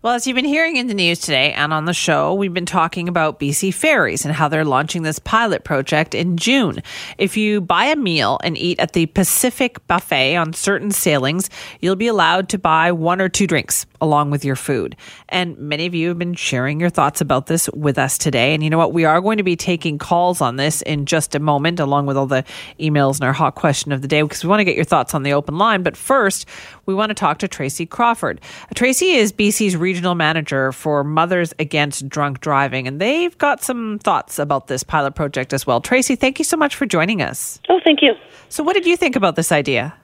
Well, as you've been hearing in the news today and on the show, we've been talking about BC Ferries and how they're launching this pilot project in June. If you buy a meal and eat at the Pacific Buffet on certain sailings, you'll be allowed to buy one or two drinks along with your food. And many of you have been sharing your thoughts about this with us today. And you know what? We are going to be taking calls on this in just a moment, along with all the emails and our hot question of the day, because we want to get your thoughts on the open line. But first, we want to talk to Tracy Crawford. Tracy is BC's regional manager for Mothers Against Drunk Driving, and they've got some thoughts about this pilot project as well. Tracy, thank you so much for joining us. Oh, thank you. So, what did you think about this idea?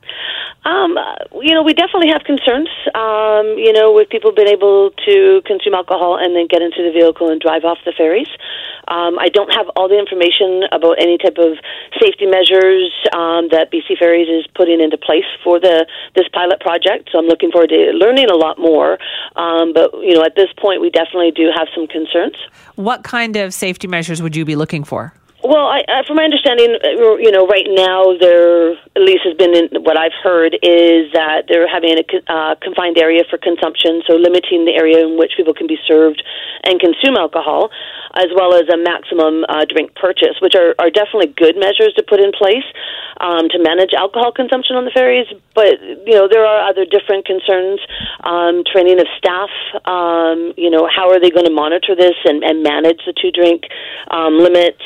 Um, you know, we definitely have concerns. Um, you know, with people being able to consume alcohol and then get into the vehicle and drive off the ferries. Um, I don't have all the information about any type of safety measures um, that BC Ferries is putting into place for the this pilot project. So I'm looking forward to learning a lot more. Um, but you know, at this point, we definitely do have some concerns. What kind of safety measures would you be looking for? Well, I, uh, from my understanding, uh, you know, right now there at least has been in, what I've heard is that they're having a uh, confined area for consumption, so limiting the area in which people can be served and consume alcohol, as well as a maximum uh, drink purchase, which are, are definitely good measures to put in place um, to manage alcohol consumption on the ferries. But you know, there are other different concerns: um, training of staff. Um, you know, how are they going to monitor this and, and manage the two drink um, limits?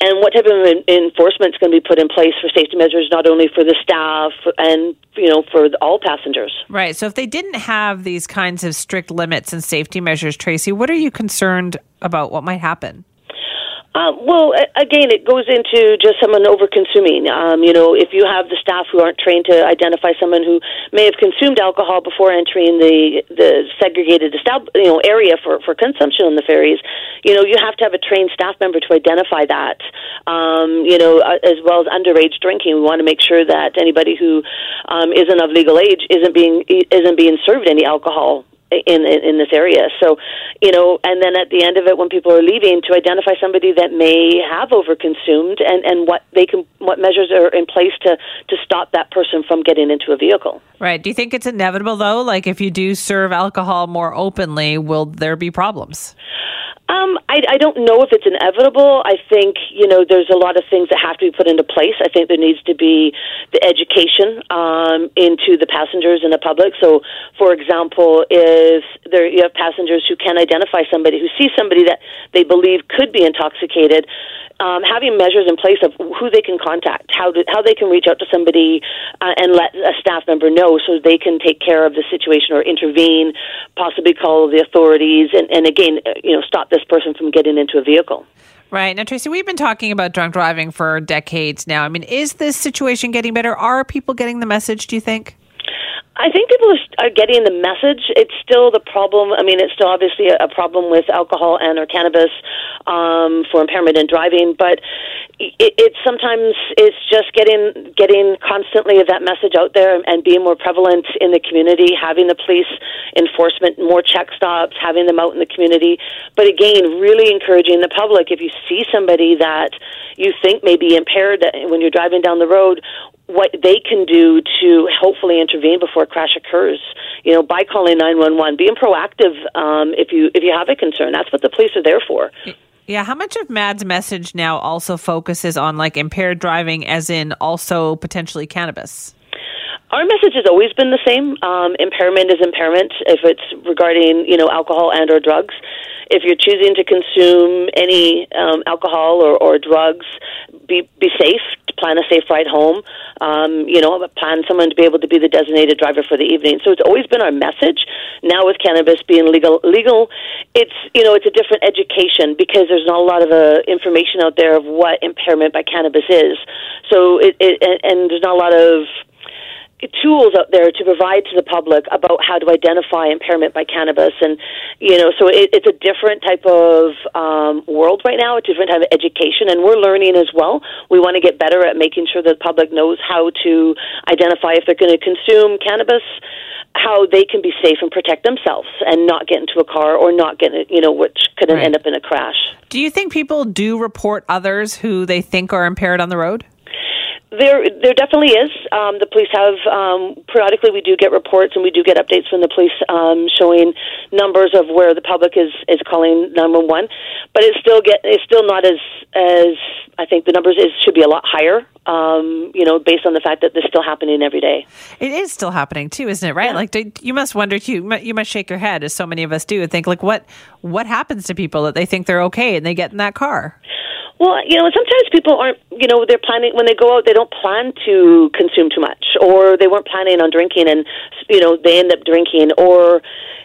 And what type of enforcement is going to be put in place for safety measures, not only for the staff and you know for all passengers. Right. So if they didn't have these kinds of strict limits and safety measures, Tracy, what are you concerned about? What might happen? Uh, well, again, it goes into just someone over consuming. Um, you know, if you have the staff who aren't trained to identify someone who may have consumed alcohol before entering the the segregated you know area for for consumption on the ferries, you know, you have to have a trained staff member to identify that. Um, you know, as well as underage drinking, we want to make sure that anybody who um, isn't of legal age isn't being isn't being served any alcohol in, in in this area. So, you know, and then at the end of it, when people are leaving, to identify somebody that may have overconsumed and and what they can, what measures are in place to to stop that person from getting into a vehicle. Right. Do you think it's inevitable though? Like, if you do serve alcohol more openly, will there be problems? Um, I, I don't know if it's inevitable. I think you know there's a lot of things that have to be put into place. I think there needs to be the education um, into the passengers and the public. So, for example, if there you have passengers who can identify somebody who sees somebody that they believe could be intoxicated, um, having measures in place of who they can contact, how to, how they can reach out to somebody uh, and let a staff member know so they can take care of the situation or intervene, possibly call the authorities, and, and again, uh, you know, stop this person from getting into a vehicle. Right. Now, Tracy, we've been talking about drunk driving for decades now. I mean, is this situation getting better? Are people getting the message, do you think? I think people are getting the message. It's still the problem. I mean, it's still obviously a problem with alcohol and or cannabis um, for impairment in driving, but it, it sometimes it's just getting getting constantly that message out there and being more prevalent in the community, having the police enforcement, more check stops, having them out in the community. But again, really encouraging the public if you see somebody that you think may be impaired when you're driving down the road, what they can do to hopefully intervene before a crash occurs. You know, by calling nine one one, being proactive um, if you if you have a concern. That's what the police are there for. Yeah, how much of MADD's message now also focuses on like impaired driving, as in also potentially cannabis? Our message has always been the same. Um, impairment is impairment if it's regarding you know alcohol and or drugs. If you're choosing to consume any um, alcohol or, or drugs, be be safe plan a safe ride home. Um, you know, plan someone to be able to be the designated driver for the evening. So it's always been our message. Now with cannabis being legal, legal, it's you know it's a different education because there's not a lot of uh, information out there of what impairment by cannabis is. So it, it and there's not a lot of tools out there to provide to the public about how to identify impairment by cannabis and you know so it, it's a different type of um, world right now a different type of education and we're learning as well we want to get better at making sure that the public knows how to identify if they're going to consume cannabis how they can be safe and protect themselves and not get into a car or not get you know which could Right. end up in a crash. Do you think people do report others who they think are impaired on the road? There, there definitely is. Um, the police have um, periodically. We do get reports, and we do get updates from the police um, showing numbers of where the public is is calling nine one one. But it's still get it's still not as as I think the numbers is should be a lot higher. Um, you know, based on the fact that this is still happening every day. It is still happening too, isn't it? Right? Like do- you must wonder too. You You must shake your head, as so many of us do, and think like, what what happens to people that they think they're okay and they get in that car? Well, you know, sometimes people aren't, you know, they're planning when they go out, they don't plan to consume too much, or they weren't planning on drinking, and you know, they end up drinking, or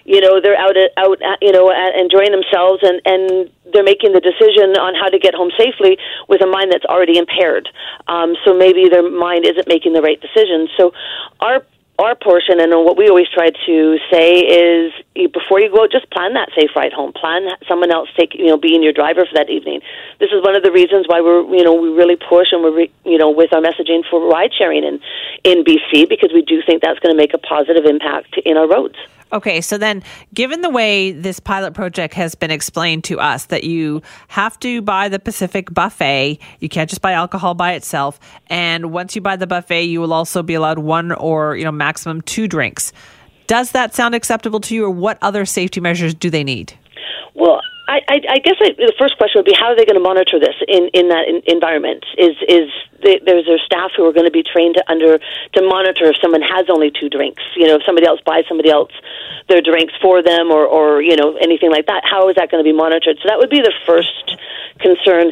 you know, they're out out, you know, enjoying themselves, and and they're making the decision on how to get home safely with a mind that's already impaired. Um, so maybe their mind isn't making the right decision. So our our portion and what we always try to say is before you go out just plan that safe ride home. Plan someone else take you know being your driver for that evening. This is one of the reasons why we're you know we really push and we're re, you know with our messaging for ride sharing in in BC because we do think that's going to make a positive impact in our roads Okay, so then, given the way this pilot project has been explained to us, that you have to buy the Pacific buffet, you can't just buy alcohol by itself, and once you buy the buffet, you will also be allowed one or you know maximum two drinks. Does that sound acceptable to you, or what other safety measures do they need? Well, I, I, I guess I, the first question would be how are they going to monitor this in, in that in, environment? Is is the, there's their staff who are going to be trained to under to monitor if someone has only two drinks? You know, if somebody else buys somebody else their drinks for them, or or you know anything like that. How is that going to be monitored? So that would be the first concern.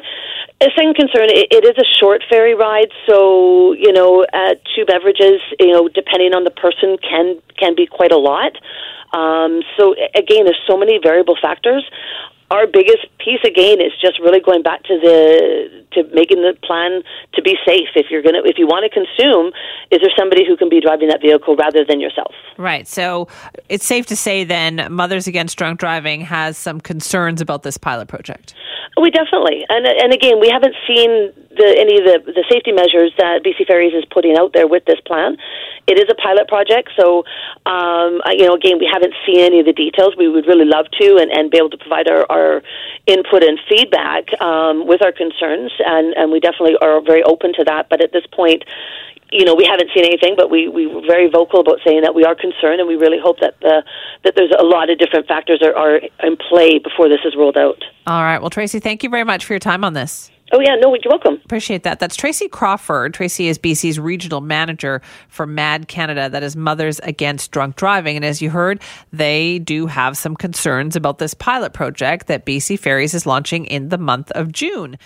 A second concern, it, it is a short ferry ride, so you know, uh, two beverages, you know, depending on the person, can can be quite a lot. Um, so again, there's so many variable factors. Our biggest piece again is just really going back to the to making the plan to be safe. If you're gonna, if you want to consume, is there somebody who can be driving that vehicle rather than yourself? Right. So it's safe to say then Mothers Against Drunk Driving has some concerns about this pilot project. We definitely, and and again, we haven't seen the, any of the the safety measures that BC Ferries is putting out there with this plan. It is a pilot project, so um, you know, again, we haven't seen any of the details. We would really love to, and, and be able to provide our, our input and feedback um, with our concerns, and and we definitely are very open to that. But at this point. You know, we haven't seen anything, but we we were very vocal about saying that we are concerned, and we really hope that the that there's a lot of different factors are, are in play before this is rolled out. All right. Well, Tracy, thank you very much for your time on this. Oh yeah, no, you're welcome. Appreciate that. That's Tracy Crawford. Tracy is BC's regional manager for MADD Canada, that is Mothers Against Drunk Driving. And as you heard, they do have some concerns about this pilot project that BC Ferries is launching in the month of June.